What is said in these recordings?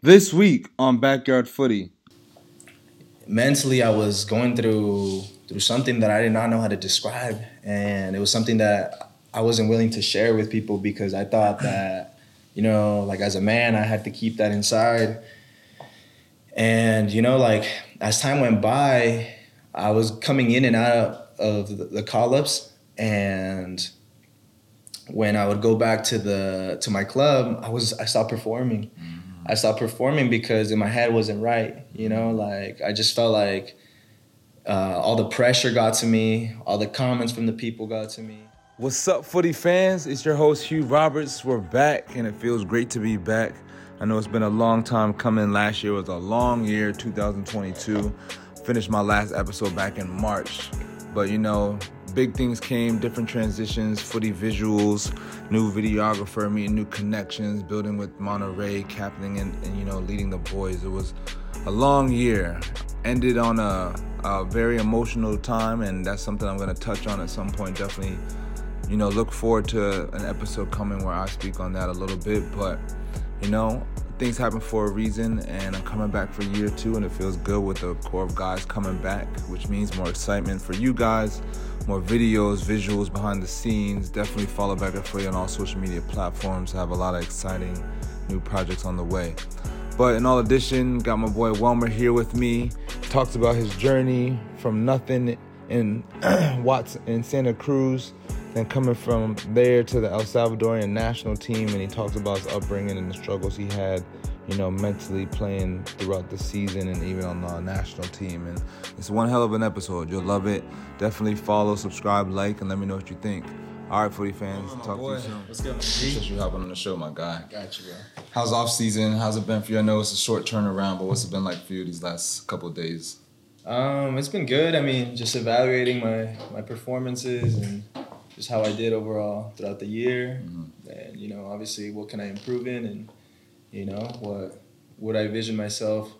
This week on Backyard Footy. Mentally, I was going through through something that I did not know how to describe, and it was something that I wasn't willing to share with people because I thought that, you know, like as a man, I had to keep that inside. And you know, like as time went by, I was coming in and out of the, the call ups, and when I would go back to the to my club, I was I stopped performing. Mm. I stopped performing because in my head wasn't right. You know, like I just felt like uh, all the pressure got to me, all the comments from the people got to me. What's up, footy fans? It's your host, Hugh Roberts. We're back, and it feels great to be back. I know it's been a long time coming. Last year was a long year, 2022. Finished my last episode back in March. But you know, big things came, different transitions, footy visuals, new videographer, meeting new connections, building with Monterey, captaining and, and you know, leading the boys. It was a long year. Ended on a, a very emotional time, and that's something I'm going to touch on at some point. Definitely, you know, look forward to an episode coming where I speak on that a little bit. But, you know, things happen for a reason, and I'm coming back for year two, and it feels good with the core of guys coming back, which means more excitement for you guys, more videos, visuals behind the scenes. Definitely follow Backyard Footy on all social media platforms. I have a lot of exciting new projects on the way. But in all addition, got my boy Walmer here with me. Talks about his journey from nothing in Watts in Santa Cruz, then coming from there to the El Salvadorian national team, and he talks about his upbringing and the struggles he had, you know, mentally playing throughout the season and even on the national team. And it's one hell of an episode. You'll love it. Definitely follow, subscribe, like, and let me know what you think. All right, footy fans. Oh, talk boy. to you soon. What's good, man? Appreciate you hopping on the show, my guy. Got you, bro. How's off season? How's it been for you? I know it's a short turnaround, but what's it been like for you these last couple of days? Um, it's been good. I mean, just evaluating my my performances and just how I did overall throughout the year, and you know, obviously, what can I improve in, and you know, what would I vision myself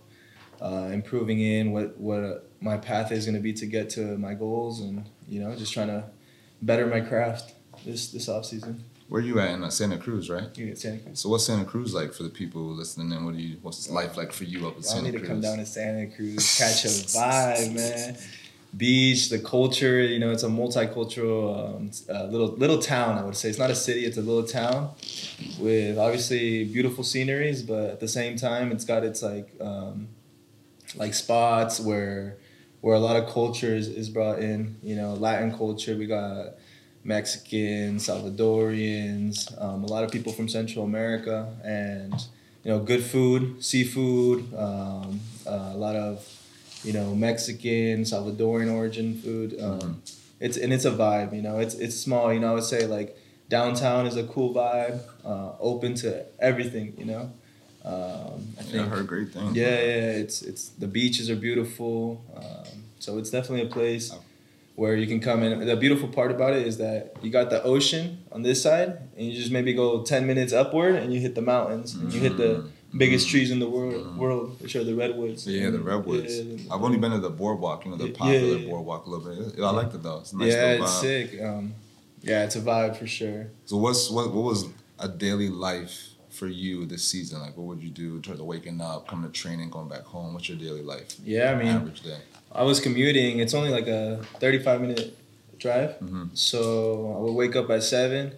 uh, improving in, what what my path is going to be to get to my goals, and you know, just trying to better my craft this this off season. Where are you at in uh, Santa Cruz, right? Get Santa Cruz. So what's Santa Cruz like for the people listening? And what do you? What's life like for you up in Santa need to Cruz? come down to Santa Cruz, catch a vibe, man. Beach, the culture, you know, it's a multicultural um, uh, little little town. I would say it's not a city; it's a little town with obviously beautiful sceneries, but at the same time, it's got its like um, like spots where where a lot of culture is, is brought in. You know, Latin culture. We got Mexicans, Salvadorians, um, a lot of people from Central America, and you know, good food, seafood, um, uh, a lot of you know Mexican, Salvadorian origin food. Um, It's and it's a vibe. You know, it's it's small. You know, I would say like downtown is a cool vibe, uh, open to everything. You know, um, I Yeah, I think. heard great things. Yeah, yeah, it's it's the beaches are beautiful, um, so it's definitely a place where you can come in. The beautiful part about it is that you got the ocean on this side, and you just maybe go ten minutes upward, and you hit the mountains, and you hit the biggest trees in the world, world which are the redwoods. Mm-hmm. Yeah, the redwoods. Yeah, I've only been to the boardwalk, you know, the Yeah, popular yeah. boardwalk a little bit. I liked it though. It's a nice yeah, little it's sick. Um, yeah, it's a vibe for sure. So what's what what was a daily life for you this season? Like what would you do in terms of waking up, coming to training, going back home? What's your daily life? Yeah, I mean, average day. I was commuting. It's only like a thirty-five minute drive. Mhm. So I would wake up at seven,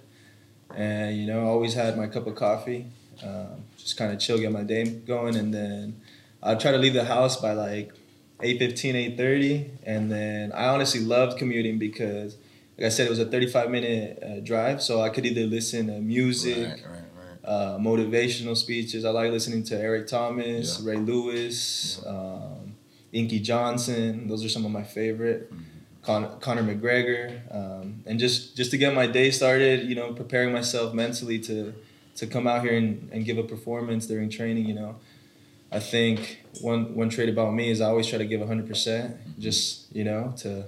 and you know, I always had my cup of coffee, um, just kind of chill, get my day going, and then I'd try to leave the house by like 8.15, 8.30, and then I honestly loved commuting because, like I said, it was a 35 minute uh, drive, so I could either listen to music, Right, right, right. uh, motivational speeches. I like listening to Eric Thomas, Yeah. Ray Lewis, um, Inky Johnson. Those are some of my favorite. Mm-hmm. Con- Conor McGregor, um, and just just to get my day started, you know, preparing myself mentally to to come out here and, and give a performance during training. You know, I think one one trait about me is I always try to give hundred percent, just you know, to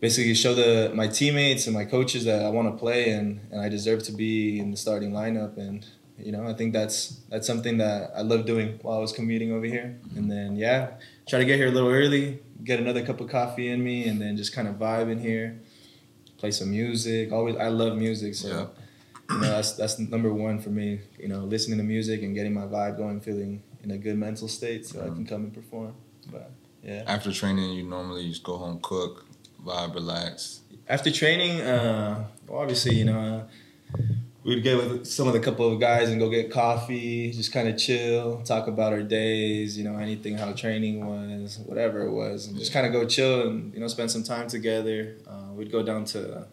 basically show the my teammates and my coaches that I want to play and, and I deserve to be in the starting lineup and you know I think that's that's something that I love doing while I was commuting over here mm-hmm. and then yeah try to get here a little early get another cup of coffee in me and then just kind of vibe in here play some music always I love music so Yeah. You know that's that's number one for me. You know, listening to music and getting my vibe going, feeling in a good mental state, so I can come and perform. But yeah. After training, you normally just go home, cook, vibe, relax. After training, uh, well, obviously, you know, uh, we'd get with some of the couple of guys and go get coffee, just kind of chill, talk about our days, you know, anything how training was, whatever it was, and just kind of go chill and you know spend some time together. Uh, we'd go down to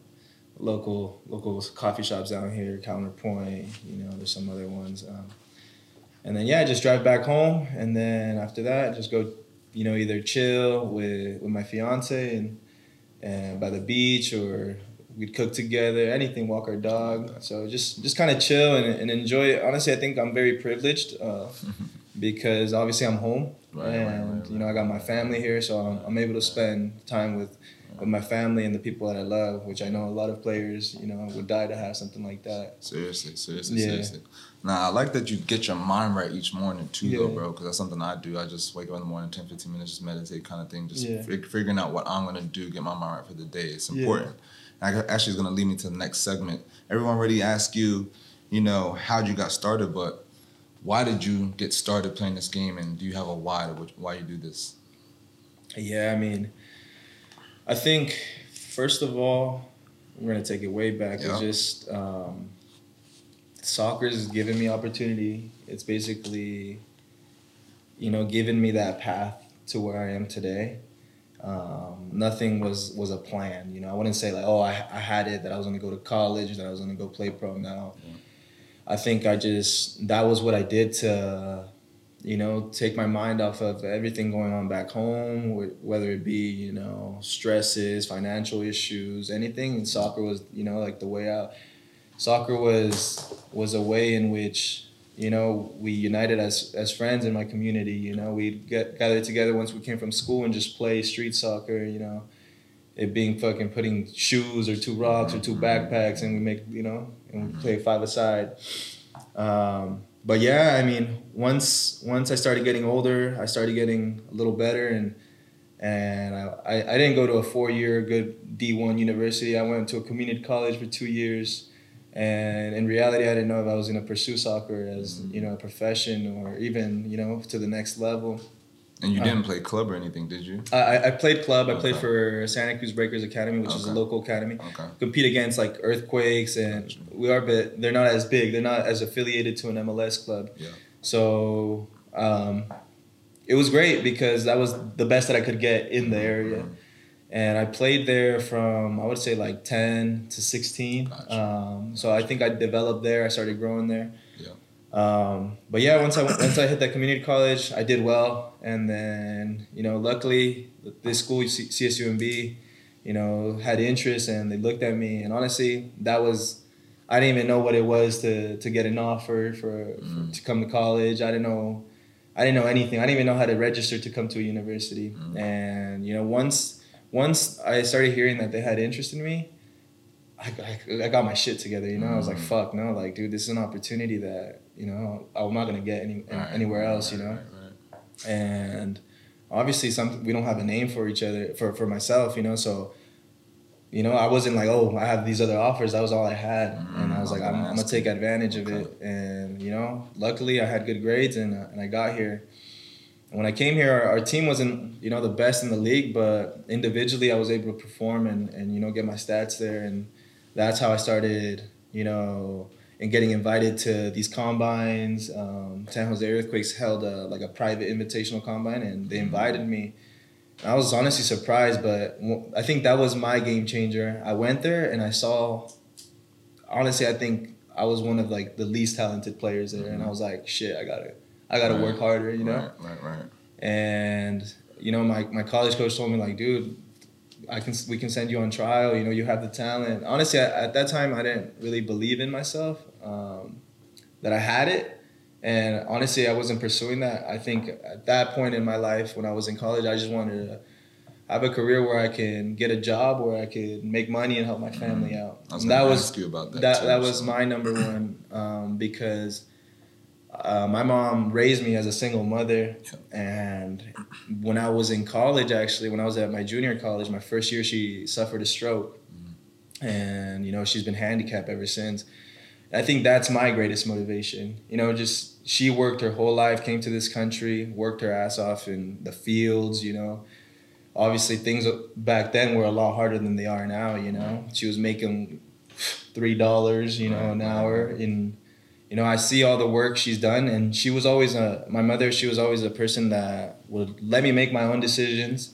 local local coffee shops down here, Counterpoint. You know, there's some other ones. Um, and then yeah, just drive back home, and then after that, just go, you know, either chill with with my fiance and and by the beach, or we'd cook together, anything, walk our dog. So just just kind of chill and, and enjoy it. Honestly, I think I'm very privileged uh, because obviously I'm home, Right, and right, right, you know I got my family here, so I'm, I'm able to spend time with with my family and the people that I love, which I know a lot of players, you know, would die to have something like that. Seriously, seriously, Yeah. seriously. Nah, I like that you get your mind right each morning too, though, bro. Because that's something I do. I just wake up in the morning, 10, 15 minutes, just meditate, kind of thing. Just Yeah. fig- figuring out what I'm gonna do, get my mind right for the day. It's Yeah. important. And I actually is gonna lead me to the next segment. Everyone already asked you, you know, how'd you got started, but why did you get started playing this game, and do you have a why to which, why you do this? Yeah, I mean, I think first of all, we're gonna take it way back. Yeah. It's just um, soccer has given me opportunity. It's basically, you know, given me that path to where I am today. Um, nothing was was a plan. You know, I wouldn't say like, oh, I, I had it that I was gonna go to college, that I was gonna go play pro. Now, Yeah. I think I just that was what I did to you know, take my mind off of everything going on back home, whether it be, you know, stresses, financial issues, anything. And soccer was, you know, like the way out. Soccer was was a way in which, you know, we united as as friends in my community. You know, we'd get gathered together once we came from school and just play street soccer. You know, it being fucking putting shoes or two rocks or two backpacks, and we make, you know, and we play five aside. Um, but yeah, I mean, once once I started getting older, I started getting a little better, and and I, I, didn't go to a four year good D one university. I went to a community college for two years, and in reality, I didn't know if I was gonna pursue soccer as mm-hmm. you know a profession or even you know to the next level. And you Uh, didn't play club or anything, did you? I, I- played club. I played for Santa Cruz Breakers Academy, which is a local academy. Okay. Compete against like earthquakes, and Gotcha. we are, but they're not as big. They're not as affiliated to an MLS club. Yeah. So um, it was great because that was the best that I could get in the area. Mhm. And I played there from I would say like ten to sixteen. Gotcha. Um, so I think I developed there. I started growing there. Um, but yeah, once I once I hit that community college, I did well, and then you know, luckily this school C- CSUMB, you know, had interest and they looked at me, and honestly, that was I didn't even know what it was to to get an offer for, Mm. for to come to college. I didn't know. I didn't know anything. I didn't even know how to register to come to a university. Mm. And you know, once once I started hearing that they had interest in me, I, I, I got my shit together. You know, I was like, Mm. fuck no, like, dude, this is an opportunity that you know I'm not gonna get any Right, anywhere else. You know, right, and obviously some we don't have a name for each other for for myself. You know, so. You know, I wasn't like, oh, I have these other offers. That was all I had, and I was like, I'm, gonna I'm gonna take advantage of it. And you know, luckily I had good grades, and uh, and I got here. And when I came here, our, our team wasn't you know the best in the league, but individually I was able to perform and and you know get my stats there, and that's how I started. You know, and getting invited to these combines. Um, San Jose Earthquakes held a, like a private invitational combine, and they invited me. I was honestly surprised, but I think that was my game changer. I went there and I saw. Honestly, I think I was one of like the least talented players there, and I was like, "Shit, I gotta, I gotta Right. work harder," you know. Right, right, right. And you know, my my college coach told me like, "Dude, I can we can send you on trial. You know, you have the talent." Honestly, at, at that time, I didn't really believe in myself um, that I had it. And honestly, I wasn't pursuing that. I think at that point in my life, when I was in college, I just wanted to have a career where I can get a job, where I could make money and help my family out. I was that was ask you about that. that too, that was so- my number one um, because uh, my mom raised me as a single mother, and when I was in college, actually, when I was at my junior college, my first year, she suffered a stroke, and you know she's been handicapped ever since. I think that's my greatest motivation. You know, just she worked her whole life, came to this country, worked her ass off in the fields. You know, obviously things back then were a lot harder than they are now. You know, she was making three dollars, you know, an hour. And you know, I see all the work she's done, and she was always a my mother. She was always a person that would let me make my own decisions.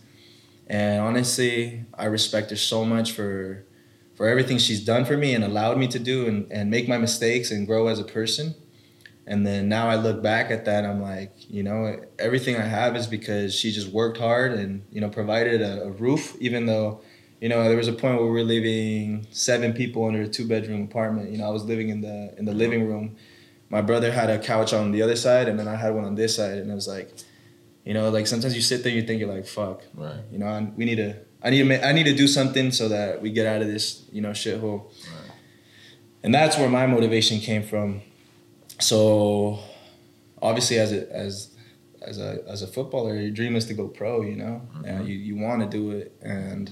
And honestly, I respect her so much for for everything she's done for me and allowed me to do and, and make my mistakes and grow as a person. And then now I look back at that, I'm like, you know, everything I have is because she just worked hard and, you know, provided a, a roof, even though, you know, there was a point where we were living seven people under a two bedroom apartment. You know, I was living in the in the living room. My brother had a couch on the other side and then I had one on this side and it was like, you know, like sometimes you sit there and you think you're like, fuck. Right. You know, I, we need to I need to make, I need to do something so that we get out of this, you know, shithole. Right. And that's where my motivation came from. So, obviously, as a as as a as a footballer, your dream is to go pro. You know, Mhm. and you you want to do it. And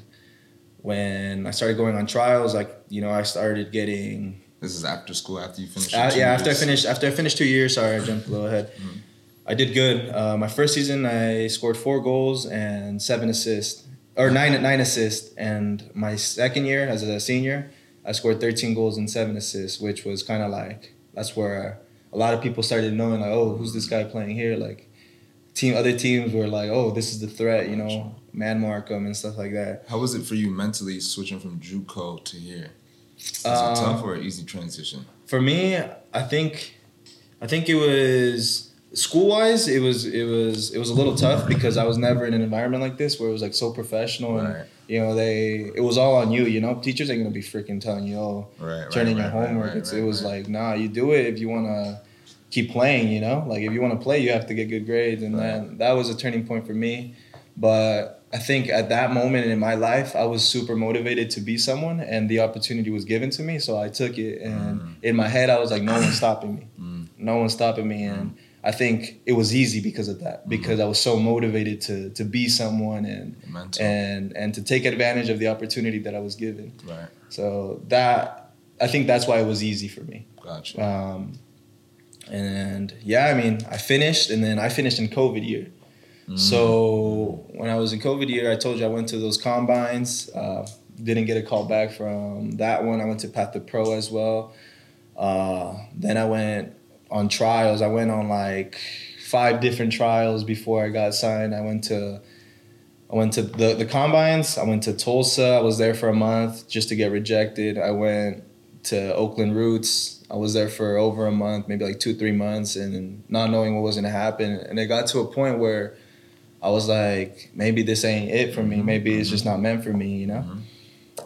when I started going on trials, like you know, I started getting. This is after school, after you finish. Uh, yeah, after I finished after I finished two years. Sorry, I jumped a little ahead. Mhm. I did good. Uh, my first season, I scored four goals and seven assists, or nine nine assists. And my second year, as a senior, I scored thirteen goals and seven assists, which was kind of like that's where a lot of people started knowing like, oh, who's this guy playing here? Like, team other teams were like, oh, this is the threat, you know, man marking and stuff like that. How was it for you mentally switching from JUCO to here? Was Um, it tough or an easy transition? for me, I think, I think it was school wise. It was it was it was a little tough because I was never in an environment like this where it was like so professional and Right, you know they it was all on you. You know, teachers ain't gonna be freaking telling you, oh, right, right. turn in right, your homework. right, it's right, it was like nah, you do it if you wanna keep playing. You know, like if you wanna play, you have to get good grades, and then that was a turning point for me. But I think at that moment in my life, I was super motivated to be someone, and the opportunity was given to me, so I took it. And Mm. in my head, I was like, no one's stopping me. Mm. No one's stopping me, and I think it was easy because of that, because I was so motivated to to be someone and mental. and and to take advantage of the opportunity that I was given. right, So that I think that's why it was easy for me. gotcha. Um, and yeah, I mean, I finished, and then I finished in COVID year. Mm. So when I was in COVID year, I told you I went to those combines. Uh, didn't get a call back from that one. I went to Path to Pro as well. Uh, then I went on trials. I went on like five different trials before I got signed. I went to I went to the, the combines. I went to Tulsa. I was there for a month just to get rejected. I went to Oakland Roots. I was there for over a month, maybe like two, three months, and not knowing what was going to happen. And it got to a point where I was like, maybe this ain't it for me. Maybe it's just not meant for me, you know? Mhm.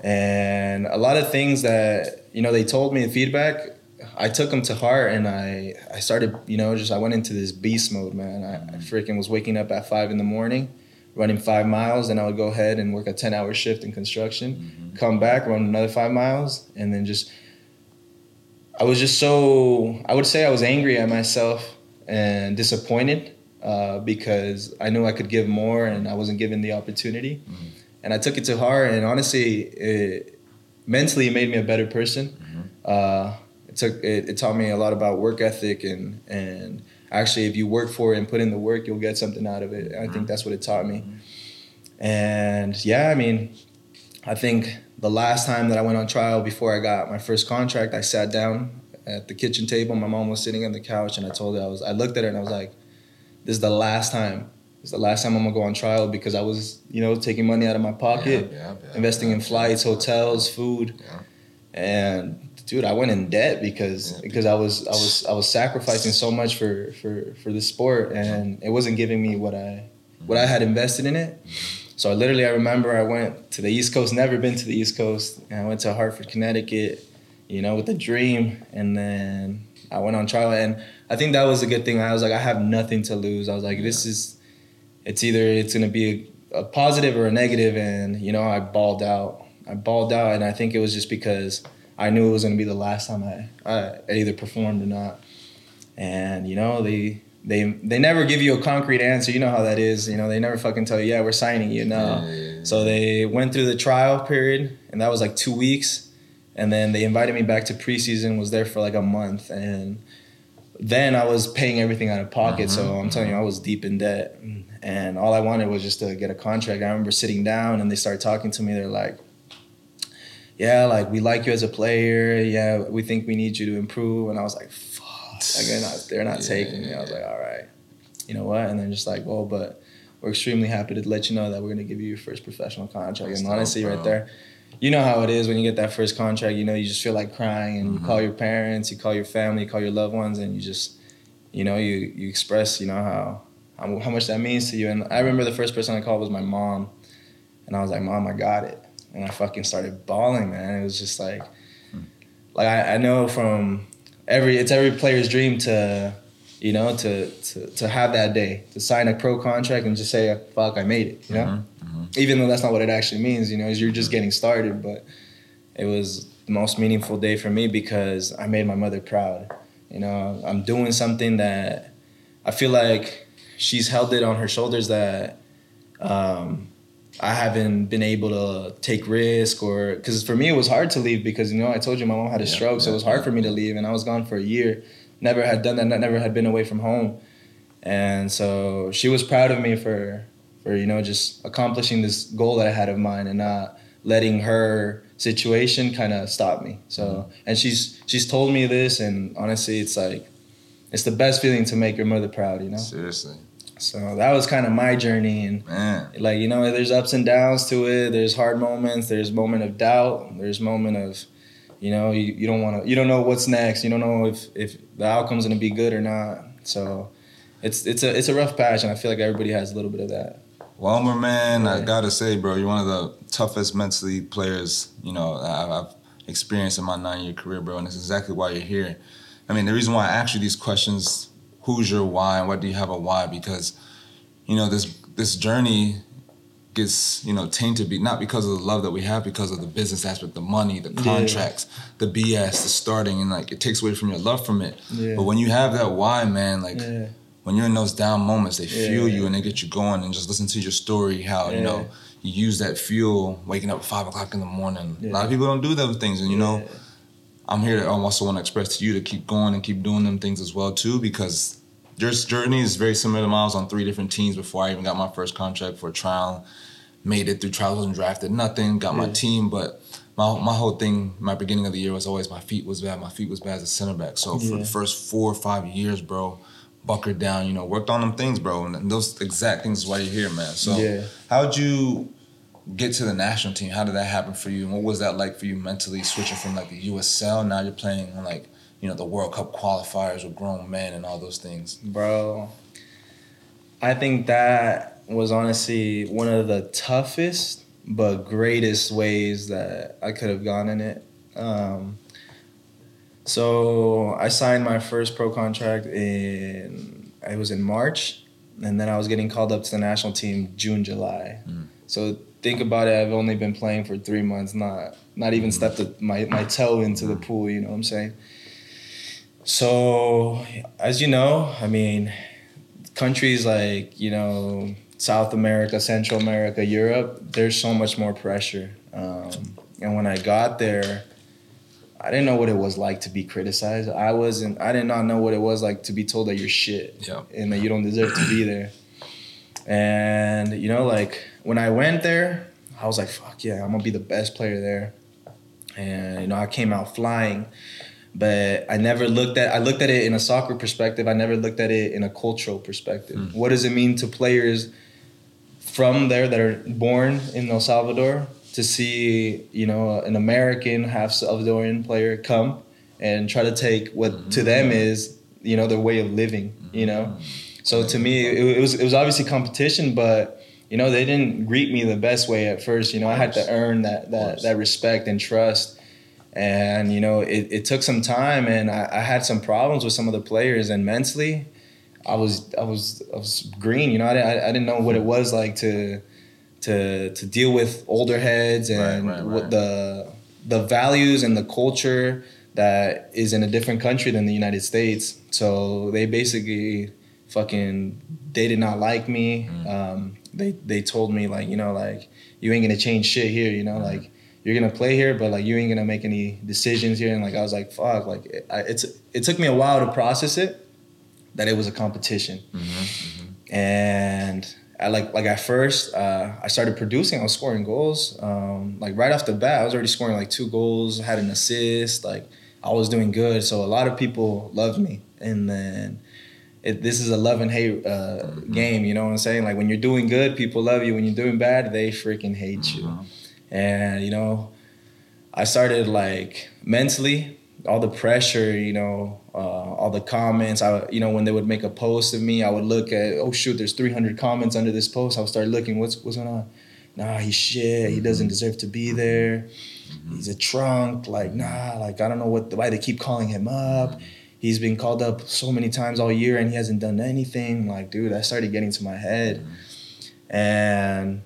And a lot of things that, you know, they told me in feedback, I took them to heart and I, I started, you know, just I went into this beast mode, man. I, I freaking was waking up at five in the morning, running five miles, then I would go ahead and work a 10 hour shift in construction, Mhm. come back, run another five miles, and then just, I was just so, I would say I was angry at myself and disappointed uh, because I knew I could give more and I wasn't given the opportunity. Mhm. And I took it to heart, and honestly, it, mentally, it made me a better person. Mhm. Uh, took it, it taught me a lot about work ethic and and actually, if you work for it and put in the work, you'll get something out of it. I think mm-hmm. that's what it taught me. Mm-hmm. And yeah, I mean, I think the last time that I went on trial before I got my first contract, I sat down at the kitchen table. My mom was sitting on the couch, and I told her I was. I looked at her and I was like, "This is the last time. This is the last time I'm gonna go on trial because I was, you know, taking money out of my pocket, Yeah, yeah, yeah, investing in flights, hotels, food, and dude, I went in debt because because I was I was I was sacrificing so much for for for the sport, and it wasn't giving me what I what I had invested in it. Mm-hmm. So I literally, I remember I went to the East Coast, never been to the East Coast, and I went to Hartford, Connecticut, you know, with a dream, and then I went on trial, and I think that was a good thing. I was like, I have nothing to lose. I was like, this is, it's either it's gonna be a, a positive or a negative, and you know, I balled out. I balled out, and I think it was just because I knew it was gonna be the last time I, I either performed or not, and you know, they they they never give you a concrete answer. You know how that is. You know, they never fucking tell you, yeah, we're signing you. No. Yeah, yeah, yeah. So they went through the trial period, and that was like two weeks. and then they invited me back to preseason. Was there for like a month, and then I was paying everything out of pocket. So Mhm, I'm telling you, I was deep in debt, and all I wanted was just to get a contract. I remember sitting down, and they started talking to me. They're like. Yeah, like we like you as a player. Yeah, we think we need you to improve. And I was like, "Fuck!" Like they're not, they're not Yeah, taking me. I was like, "All right, you know what?" And they're just like, "Well, but we're extremely happy to let you know that we're gonna give you your first professional contract." That's and honestly, bro. right there, you know how it is when you get that first contract. You know, you just feel like crying, and Mhm. you call your parents, you call your family, you call your loved ones, and you just, you know, you you express, you know how how, how much that means to you. And I remember the first person I called was my mom, and I was like, "Mom, I got it," and I fucking started bawling, man. It was just like, like I, I know from every it's every player's dream to you know to, to to have that day to sign a pro contract and just say fuck i made it you know Mhm, mhm. even though that's not what it actually means you know is you're just getting started but it was the most meaningful day for me because i made my mother proud you know i'm doing something that i feel like she's held it on her shoulders that um, I haven't been able to take risk or because for me it was hard to leave because you know I told you my mom had a Yeah, stroke so it was hard yeah, for me to leave and I was gone for a year. Never had done that never had been away from home. And so she was proud of me for for you know just accomplishing this goal that I had of mine and not letting her situation kind of stop me. So Mm-hmm. and she's she's told me this and honestly it's like it's the best feeling to make your mother proud you know? Seriously, so that was kind of my journey and man. like you know there's ups and downs to it. There's hard moments. There's moment of doubt. There's moment of you know you, you don't want to you don't know what's next. You don't know if if the outcome's going to be good or not. So it's it's a it's a rough patch and i feel like everybody has a little bit of that. Walmer, man, I gotta say, bro, you're one of the toughest mentally players you know I've, experienced in my nine-year career, bro, and it's exactly why you're here. I mean, the reason why I ask you these questions: Who's your why, and what do you have a why? Because you know this this journey gets you know tainted be not because of the love that we have because of the business aspect the money the Yeah. contracts the bs the starting and like it takes away from your love from it yeah but when you have that why man like yeah when you're in those down moments, they Yeah. fuel you and they get you going. And just listen to your story, how you know you use that fuel, waking up at five o'clock in the morning. A lot of people don't do those things, and you know, Yeah. I'm here to also want to express to you to keep going and keep doing them things as well too, because your journey is very similar to mine. I was on three different teams before I even got my first contract for a trial. Made it through trials, wasn't drafted, nothing. Got my Yeah. team, but my my whole thing, my beginning of the year was always my feet was bad. My feet was bad as a center back. So for the first four or five years, bro, bunkered down. You know, worked on them things, bro, and those exact things is why you're here, man. So yeah how'd you get to the national team? How did that happen for you? And what was that like for you mentally switching from like the USL? Now you're playing on like, you know, the World Cup qualifiers with grown men and all those things. bro i think that was honestly one of the toughest but greatest ways that i could have gone in it um, so i signed my first pro contract in it was in march and then i was getting called up to the national team june july Mm. so think about it i've only been playing for three months not not even stepped a, my, my toe into the pool you know what i'm saying so as you know i mean countries like you know South America, Central America, Europe, there's so much more pressure. Um, and when I got there, I didn't know what it was like to be criticized. I wasn't. I did not know what it was like to be told that you're shit Yeah. and that you don't deserve to be there. And you know, like when I went there, I was like, "Fuck yeah, I'm gonna be the best player there." And you know, I came out flying but I never looked at I looked at it in a soccer perspective. I never looked at it in a cultural perspective. Mm. What does it mean to players from there that are born in El Salvador to see, you know, an American half Salvadorian player come and try to take what to them is, you know, their way of living, you know? So to me, it, it was it was obviously competition, but you know they didn't greet me the best way at first. You know, I had to earn that that that respect and trust, and you know it, it took some time, and I, I had some problems with some of the players, and mentally, I was I was I was green. You know, I, didn't- I, I didn't know what it was like to to to deal with older heads and Right, right, what the the values and the culture that is in a different country than the United States. So they basically fucking they did not like me. Mm. Um, they they told me like you know like you ain't gonna change shit here. You know Mm. like you're gonna play here, but like you ain't gonna make any decisions here. And like I was like, fuck, like it, I, it's it took me a while to process it that it was a competition, Mm-hmm, and I like like at first uh, I started producing. I was scoring goals. Um, like right off the bat, I was already scoring like two goals. Had an assist. Like I was doing good. So a lot of people loved me, and then. It, this is a love and hate uh, mm-hmm. game, you know what I'm saying? Like when you're doing good, people love you. When you're doing bad, they freaking hate you. Mm-hmm. And you know i started like mentally all the pressure you know uh, all the comments. I you know when they would make a post of me i would look at oh shoot there's 300 comments under this post. I would start looking what's what's going on? Nah he's shit. He doesn't mm-hmm. deserve to be there. He's a trunk. Like nah like i don't know what why they keep calling him up he's been called up so many times all year and he hasn't done anything. Like dude i started getting to my head. And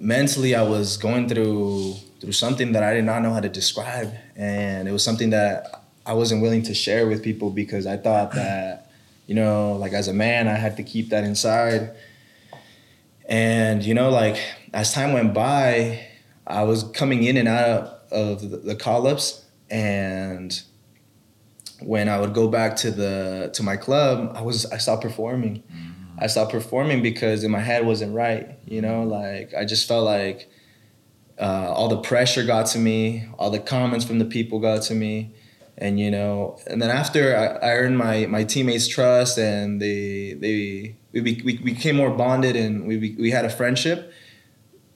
mentally I was going through through something that I did not know how to describe, and it was something that I wasn't willing to share with people because I thought that you know like as a man I had to keep that inside, and you know like as time went by, I was coming in and out of the, call ups, and when I would go back to the to my club, I was I stopped performing. I stopped performing because in my head wasn't right. You know, like I just felt like uh, all the pressure got to me, all the comments from the people got to me, and you know, and then after I, I earned my my teammates' trust and they they we, we became more bonded and we we had a friendship.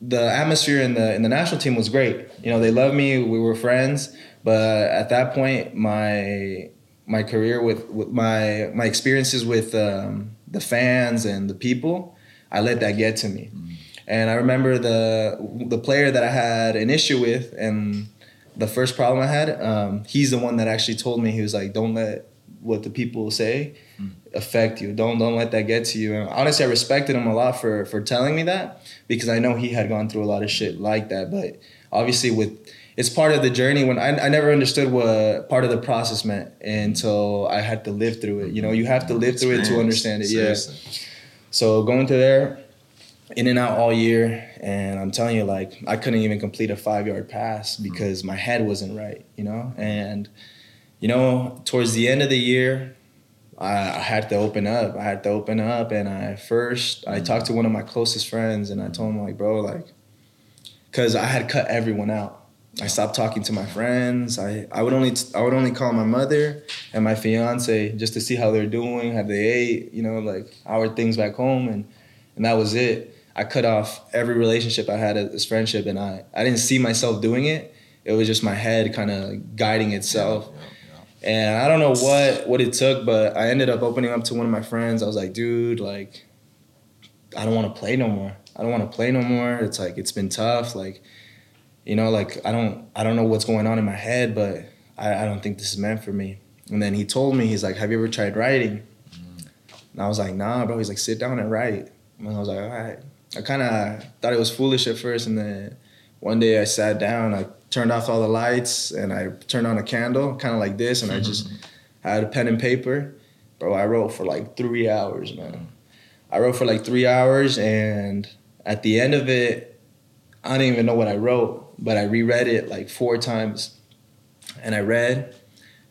The atmosphere in the in the national team was great. You know, they loved me. We were friends. But at that point, my my career with, with my my experiences with um, the fans and the people, I let that get to me. And I remember the the player that I had an issue with, and the first problem I had, um, he's the one that actually told me he was like, "Don't let what the people say affect you. Don't don't let that get to you." And honestly, I respected him a lot for for telling me that because I know he had gone through a lot of shit like that. But obviously, with it's part of the journey. When I, I never understood what part of the process meant until I had to live through it. You know, you have to live through it to understand it. Yeah. So going to there, in and out all year, and I'm telling you, like I couldn't even complete a five yard pass mm. because my head wasn't right. You know, and you know, towards the end of the year, I, I had to open up. I had to open up, and I first I talked to one of my closest friends, and I told him like, bro, like, because I had cut everyone out. I stopped talking to my friends. I, I would only I would only call my mother and my fiance just to see how they're doing, how they ate, you know, like our things back home, and and that was it. I cut off every relationship I had as friendship, and I I didn't see myself doing it. It was just my head kind of guiding itself. And I don't know what what it took, but I ended up opening up to one of my friends. I was like, dude, like, I don't want to play no more. I don't want to play no more. It's like it's been tough. Like, you know, like I don't I don't know what's going on in my head, but I, I don't think this is meant for me. And then he told me, he's like, Have you ever tried writing? And I was like, Nah, bro. He's like, sit down and write. And I was like, all right. I kind of thought it was foolish at first, and then one day I sat down, I turned off all the lights, and I turned on a candle, kind of like this, and I mm-hmm. just had a pen and paper. Bro, I wrote for like three hours, man. I wrote for like three hours, and at the end of it, I didn't even know what I wrote, but I reread it like four times. And I read,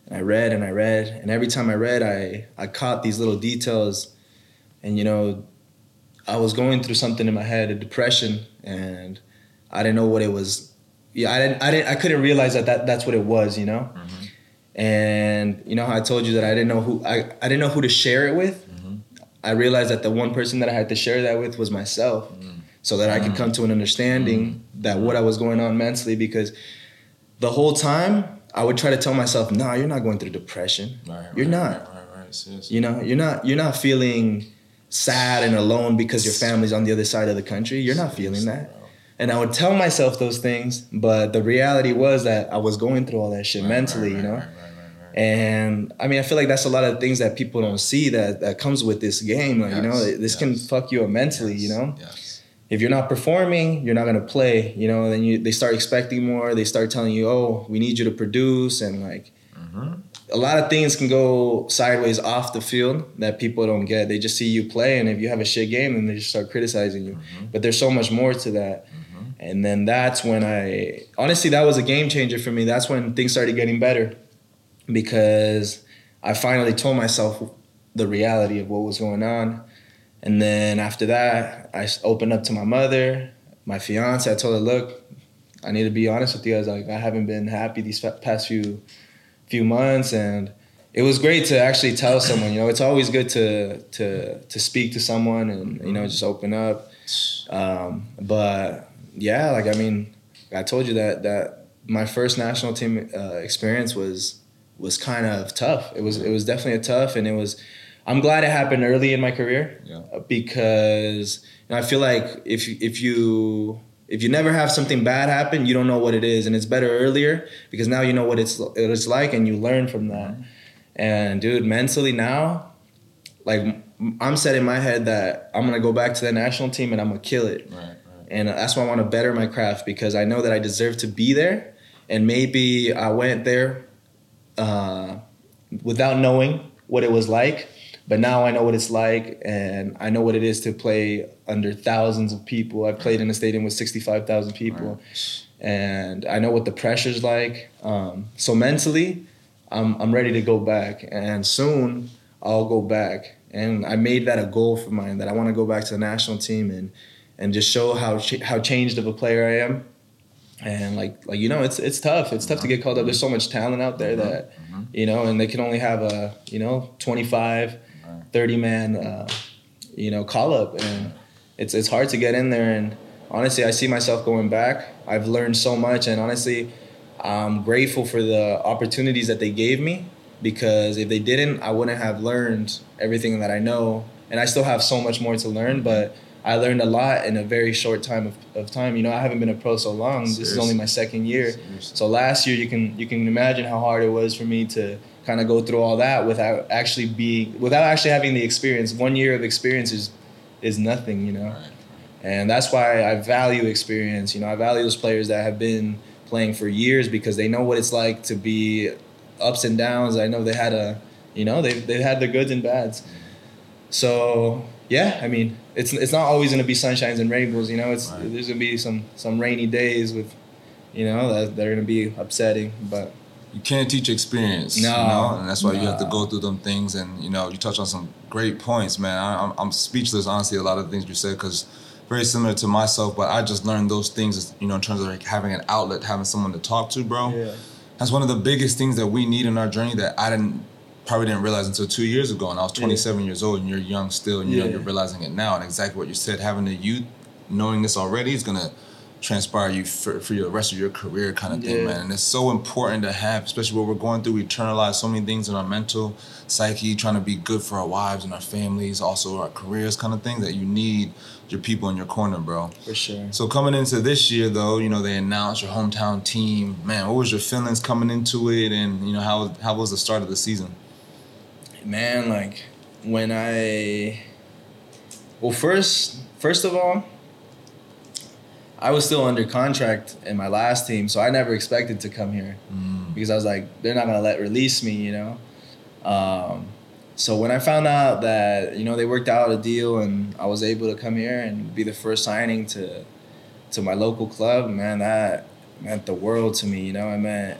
and I read, and I read, and every time I read, I, I caught these little details. And, you know, I was going through something in my head, a depression, and I didn't know what it was. Yeah, I didn't, I didn't, I couldn't realize that, that that's what it was, you know. Mm-hmm. And you know how I told you that I didn't know who I, I didn't know who to share it with. Mm-hmm. I realized that the one person that I had to share that with was myself, mm. So that I could come to an understanding mm. that what I was going on mentally. Because the whole time I would try to tell myself, "Nah, you're not going through depression. Right, you're right, not. Right, right, right. Seriously. You know, you're not you're not feeling sad and alone because your family's on the other side of the country. You're not feeling that. And I would tell myself those things, but the reality was that I was going through all that shit mentally, you know. right, right, right, right. And I mean, I feel like that's a lot of things that people don't see that that comes with this game. Like, you know, Yes, this can fuck you up mentally. You know, Yes. If you're not performing, you're not gonna play. You know, then you they start expecting more. They start telling you, oh, we need you to produce, and like Mm-hmm. a lot of things can go sideways off the field that people don't get. They just see you play, and if you have a shit game, then they just start criticizing you. Mm-hmm. But there's so much more to that. And then that's when I honestly that was a game changer for me. That's when things started getting better because I finally told myself the reality of what was going on. And then after that, I opened up to my mother, my fiance. I told her, "Look, I need to be honest with you. Was like, I haven't been happy these past few few months, and it was great to actually tell someone. You know, it's always good to to to speak to someone and you know just open up. Um, but yeah, like I mean, I told you that that my first national team uh, experience was was kind of tough. It was it was definitely a tough, and it was. I'm glad it happened early in my career Yeah. because you know, I feel like if if you if you never have something bad happen, you don't know what it is, and it's better earlier because now you know what it's what it's like, and you learn from that. And dude, mentally now, like I'm set in my head that I'm gonna go back to the national team and I'm gonna kill it. Right. Right. And that's why I want to better my craft because I know that I deserve to be there. And maybe I went there uh, without knowing what it was like. But now I know what it's like, and I know what it is to play under thousands of people. I've played in a stadium with 65,000 people, and I know what the pressure's like. Um, so mentally, I'm, I'm ready to go back, and soon I'll go back. And I made that a goal for mine that I want to go back to the national team and and just show how ch- how changed of a player I am. And like like you know, it's it's tough. It's tough to get called up. There's so much talent out there that you know, and they can only have a you know 25, 30 man uh, you know call up, and it's it's hard to get in there. And honestly, I see myself going back. I've learned so much, and honestly, I'm grateful for the opportunities that they gave me because if they didn't, I wouldn't have learned everything that I know, and I still have so much more to learn, but. I learned a lot in a very short time of, of time. You know, I haven't been a pro so long. This is only my second year. Seriously. So last year, you can you can imagine how hard it was for me to kind of go through all that without actually being without actually having the experience. One year of experience is is nothing, you know. Right. And that's why I value experience. You know, I value those players that have been playing for years because they know what it's like to be ups and downs. I know they had a, you know, they they had the goods and bads. So yeah, I mean, it's it's not always gonna be sunshines and rainbows. You know, it's Right. there's gonna be some some rainy days with, you know, that are gonna be upsetting. But you can't teach experience. No, you know? and that's why you have to go through them things. And you know, you touch on some great points, man. I, I'm, I'm speechless, honestly, a lot of the things you said because very similar to myself. But I just learned those things, you know, in terms of like having an outlet, having someone to talk to, bro. yeah, That's one of the biggest things that we need in our journey that I didn't probably didn't realize until two years ago. And I was 27 years old, and you're young still, and you know, Yeah. you're realizing it now. And exactly what you said, having the youth, knowing this already is gonna transpire you for, for your rest of your career, kind of thing, man. And it's so important to have, especially what we're going through. We internalize so many things in our mental psyche, trying to be good for our wives and our families, also our careers, kind of thing that you need your people in your corner, bro. for sure. So coming into this year, though, you know they announced your hometown team. Man, what was your feelings coming into it, and you know how how was the start of the season? man like when i well first first of all i was still under contract in my last team so i never expected to come here because i was like they're not gonna let release me you know? Um, so when i found out that you know they worked out a deal and i was able to come here and be the first signing to to my local club man that meant the world to me you know? It meant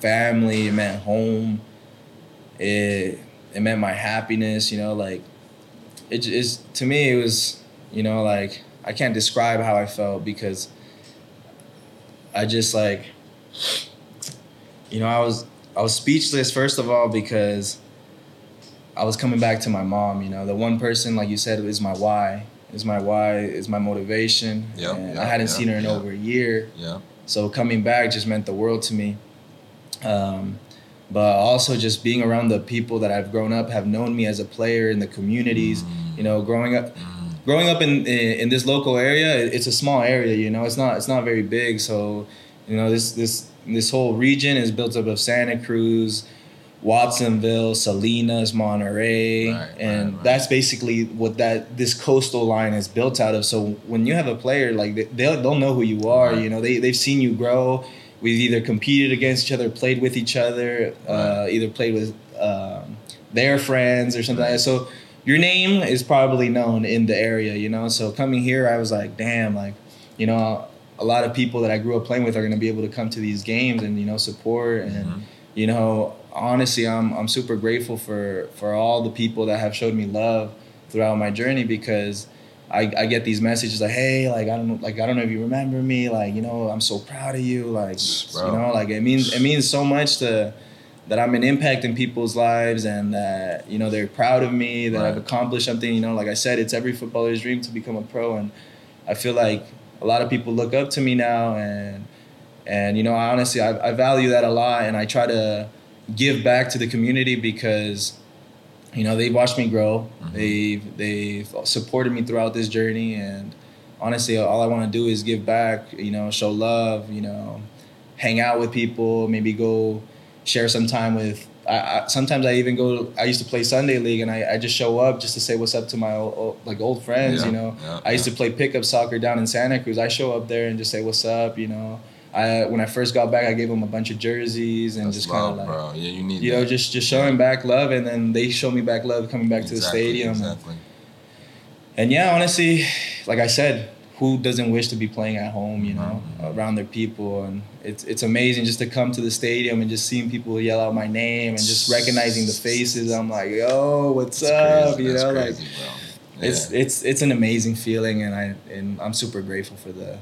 family it meant home it it meant my happiness you know? Like it j- to me it was you know like i can't describe how i felt because i just like you know i was i was speechless first of all because i was coming back to my mom you know the one person like you said is my why is my why is my motivation Yeah, and yeah, i hadn't yeah, seen her in yeah. over a year Yeah, so coming back just meant the world to me. Um, but also just being around the people that I've grown up have known me as a player in the communities. Mm. You know, growing up, growing up in, in in this local area, it's a small area. You know, it's not it's not very big. So, you know, this this this whole region is built up of Santa Cruz, Watsonville, Salinas, Monterey, Right, and right, right. that's basically what that this coastal line is built out of. So when you have a player like they- they'll they'll know who you are. You know, they they've seen you grow. We've either competed against each other, played with each other, uh, either played with um, their friends or something like that. So your name is probably known in the area, you know. So coming here, I was like, damn, like, you know, a lot of people that I grew up playing with are going to be able to come to these games and you know support and Mhm. you know honestly I'm I'm super grateful for for all the people that have showed me love throughout my journey because I, I get these messages like hey like I don't know like I don't know if you remember me like you know I'm so proud of you like Bro. you know like it means it means so much to that I'm an impact in people's lives and that you know they're proud of me that I've accomplished something you know like I said it's every footballer's dream to become a pro. And I feel like a lot of people look up to me now and and you know I honestly I, I value that a lot. And I try to give back to the community because you know they've watched me grow. Mhm. they've they've supported me throughout this journey. And honestly all I want to do is give back you know show love you know hang out with people maybe go share some time with I, I, sometimes I even go. I used to play Sunday league, and I, I just show up just to say what's up to my old, old, like old friends. Yeah, You know, yeah, I used yeah. to play pickup soccer down in Santa Cruz. I show up there and just say what's up. You know, I when I first got back, I gave them a bunch of jerseys and That's just kind of like bro. Yeah, you need you know that. just just showing back love, and then they show me back love coming back to the stadium. Exactly. And yeah, honestly, like I said, who doesn't wish to be playing at home, you know, Mhm. around their people? And it's it's amazing just to come to the stadium and just seeing people yell out my name and just recognizing the faces. I'm like, yo, what's It's up? crazy. You That's know, crazy, like bro. it's it's it's an amazing feeling, and I and I'm super grateful for the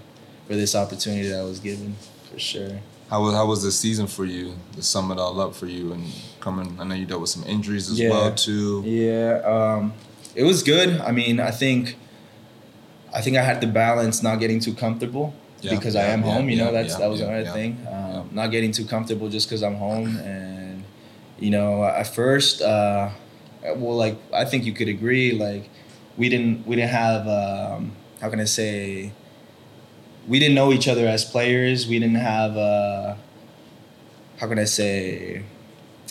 for this opportunity that I was given for sure. How was how was the season for you? To sum it all up for you and coming. I know you dealt with some injuries as Yeah. well too. Yeah, um, it was good. I mean, I think, I think I had to balance not getting too comfortable Yeah, because I am yeah, home. You know, that's yeah, that was yeah, another yeah, thing. Um, yeah. Not getting too comfortable just because I'm home, and you know, at first, uh, well, like I think you could agree, like we didn't we didn't have um, how can I say. We didn't know each other as players. We didn't have uh, how can I say,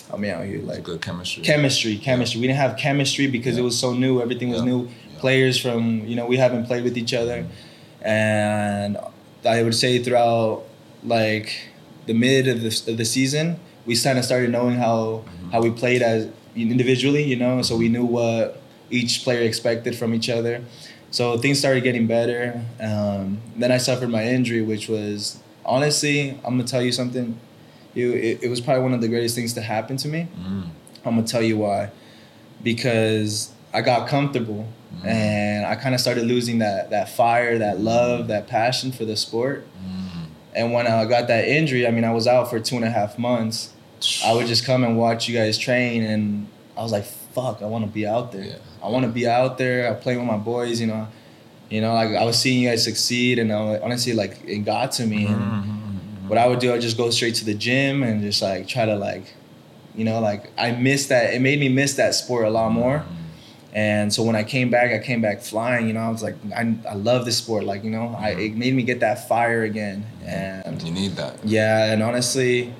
help me out here, Like good chemistry. chemistry chemistry we didn't have chemistry because Yeah. it was so new everything was Yeah. new Yeah. Players from you know we haven't played with each other and i would say throughout like the mid of the, of the season we kind of started knowing how Mhm. how we played as individually you know so we knew what each player expected from each other so things started getting better um, then i suffered my injury which was honestly i'm gonna tell you something it, it, it was probably one of the greatest things to happen to me Mm. I'm gonna tell you why. Because I got comfortable Mhm. and I kind of started losing that that fire, that love, that passion for the sport. Mm. And when I got that injury, I mean, I was out for two and a half months. I would just come and watch you guys train, and I was like, "Fuck, I want to be out there. Yeah. I want to be out there. I play with my boys, you know." You know, like I was seeing you guys succeed, and I, honestly, like it got to me. And Mhm. what I would do, I would just go straight to the gym and just like try to like, you know, like I missed that. It made me miss that sport a lot more. Mhm. And so when I came back, I came back flying. You know, I was like, I, I love this sport. Like, you know, I, it made me get that fire again. And You need that. yeah, and honestly,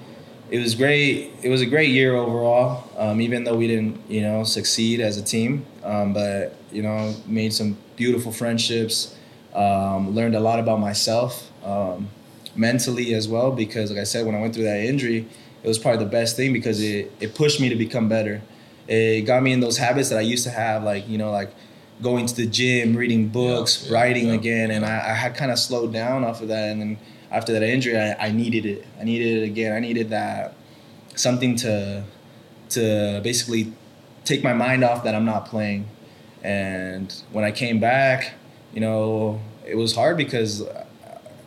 it was great. It was a great year overall. Um, even though we didn't, you know, succeed as a team, um, but you know, made some beautiful friendships. Um, learned a lot about myself, um, mentally as well. Because, like I said, when I went through that injury, it was probably the best thing because it it pushed me to become better. It got me in those habits that I used to have, like you know, like going to the gym, reading books, yeah, writing yeah, again, and. I, I had kind of slowed down off of that, and then after that injury, I, I needed it. I needed it again. I needed that something to to basically take my mind off that I'm not playing. And when I came back, you know, it was hard because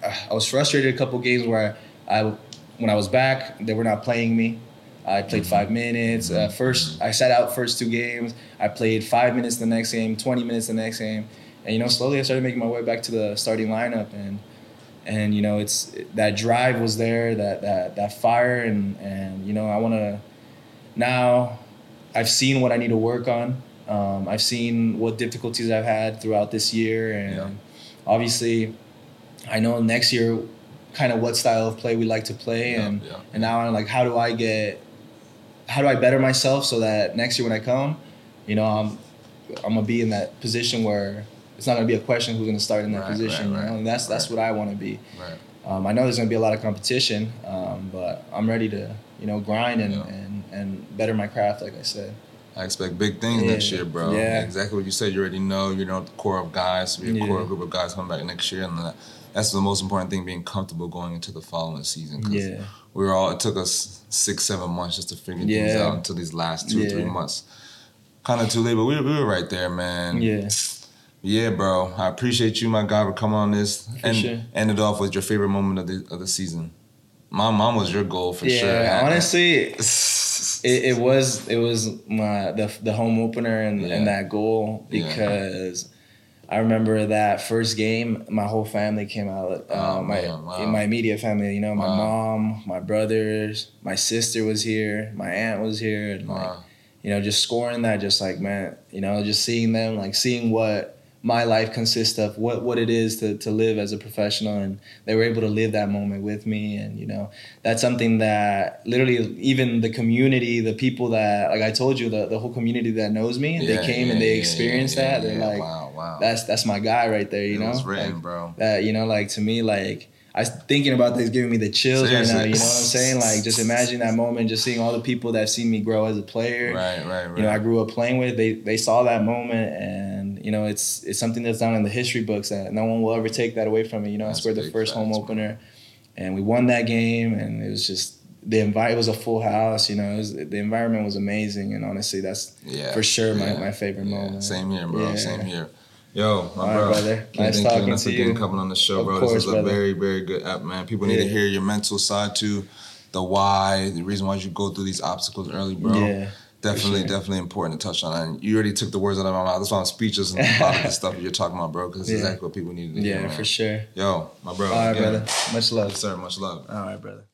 I, I was frustrated a couple games where I, I when I was back, they were not playing me. I played five minutes. Uh, first, I sat out first two games. I played five minutes the next game, twenty minutes the next game, and you know, slowly I started making my way back to the starting lineup, and and you know, it's that drive was there, that that that fire, and and you know, I want to now. I've seen what I need to work on. Um, I've seen what difficulties I've had throughout this year, and Yeah. obviously, I know next year, kind of what style of play we like to play, Yeah, and yeah. and now I'm like, how do I get, how do I better myself so that next year when I come, you know, I'm, I'm gonna be in that position where it's not gonna be a question who's gonna start in that Right, position, right, you know, and that's that's right. what I want to be. Right. Um, I know there's gonna be a lot of competition, um, but I'm ready to, you know, grind and, Yeah. and, and better my craft, like I said. I expect big things Yeah. next year, bro. Yeah. Exactly what you said. You already know. You know the core of guys. Be a Yeah. core group of guys coming back next year, and the that's the most important thing, being comfortable going into the following season. 'cause Yeah. we were all. It took us six, seven months just to figure things out until these last two, Yeah. three months. Kind of too late, but we, we were right there, man. Yeah. Yeah, bro. I appreciate you, my guy, for coming on this For and sure. end it off with your favorite moment of the of the season. My mom was your goal for yeah, sure. And- honestly, it, it was it was my the the home opener and, Yeah. and that goal Yeah. because I remember that first game. My whole family came out. Uh, Oh, my man, wow. my immediate family. You know, my Wow. mom, my brothers, my sister was here. My aunt was here, and like you know, just scoring that, just like man, you know, just seeing them, like seeing what my life consists of, what what it is to to live as a professional, and they were able to live that moment with me, and you know, that's something that literally even the community, the people that, like I told you, the the whole community that knows me, Yeah, they came yeah, and they yeah, experienced that. They're like, wow, wow. that's that's my guy right there, you it know, was written, Like, bro. that you know, like to me, like. I thinking about this, giving me the chills right now. You know what I'm saying? Like, just imagine that moment, just seeing all the people that seen me grow as a player Right, right, right. you know I grew up playing with. They they saw that moment, and you know it's it's something that's down in the history books that no one will ever take that away from me. You know, I That's scored the first home opener, and we won that game, and it was just the envi- It was a full house. You know, it was, the environment was amazing, and honestly, that's yeah, for sure my, yeah, my favorite yeah. moment. Same here, bro. Same here. Yo, my All right, bro. brother. Can't Nice thank talking enough to getting you. coming on the show, Of bro. course, this is a very, very good app, man. People need to hear your mental side too, the why, the reason why you go through these obstacles early, bro. Yeah, Definitely, sure. definitely important to touch on. And you already took the words out of my mouth. That's why I'm speechless on a lot of the stuff you're talking about, bro. Because it's Yeah. exactly what people need to hear. yeah, man. for sure. Yo, my bro. All right, again. brother. Much love. Yes, sir. Much love. All right, brother.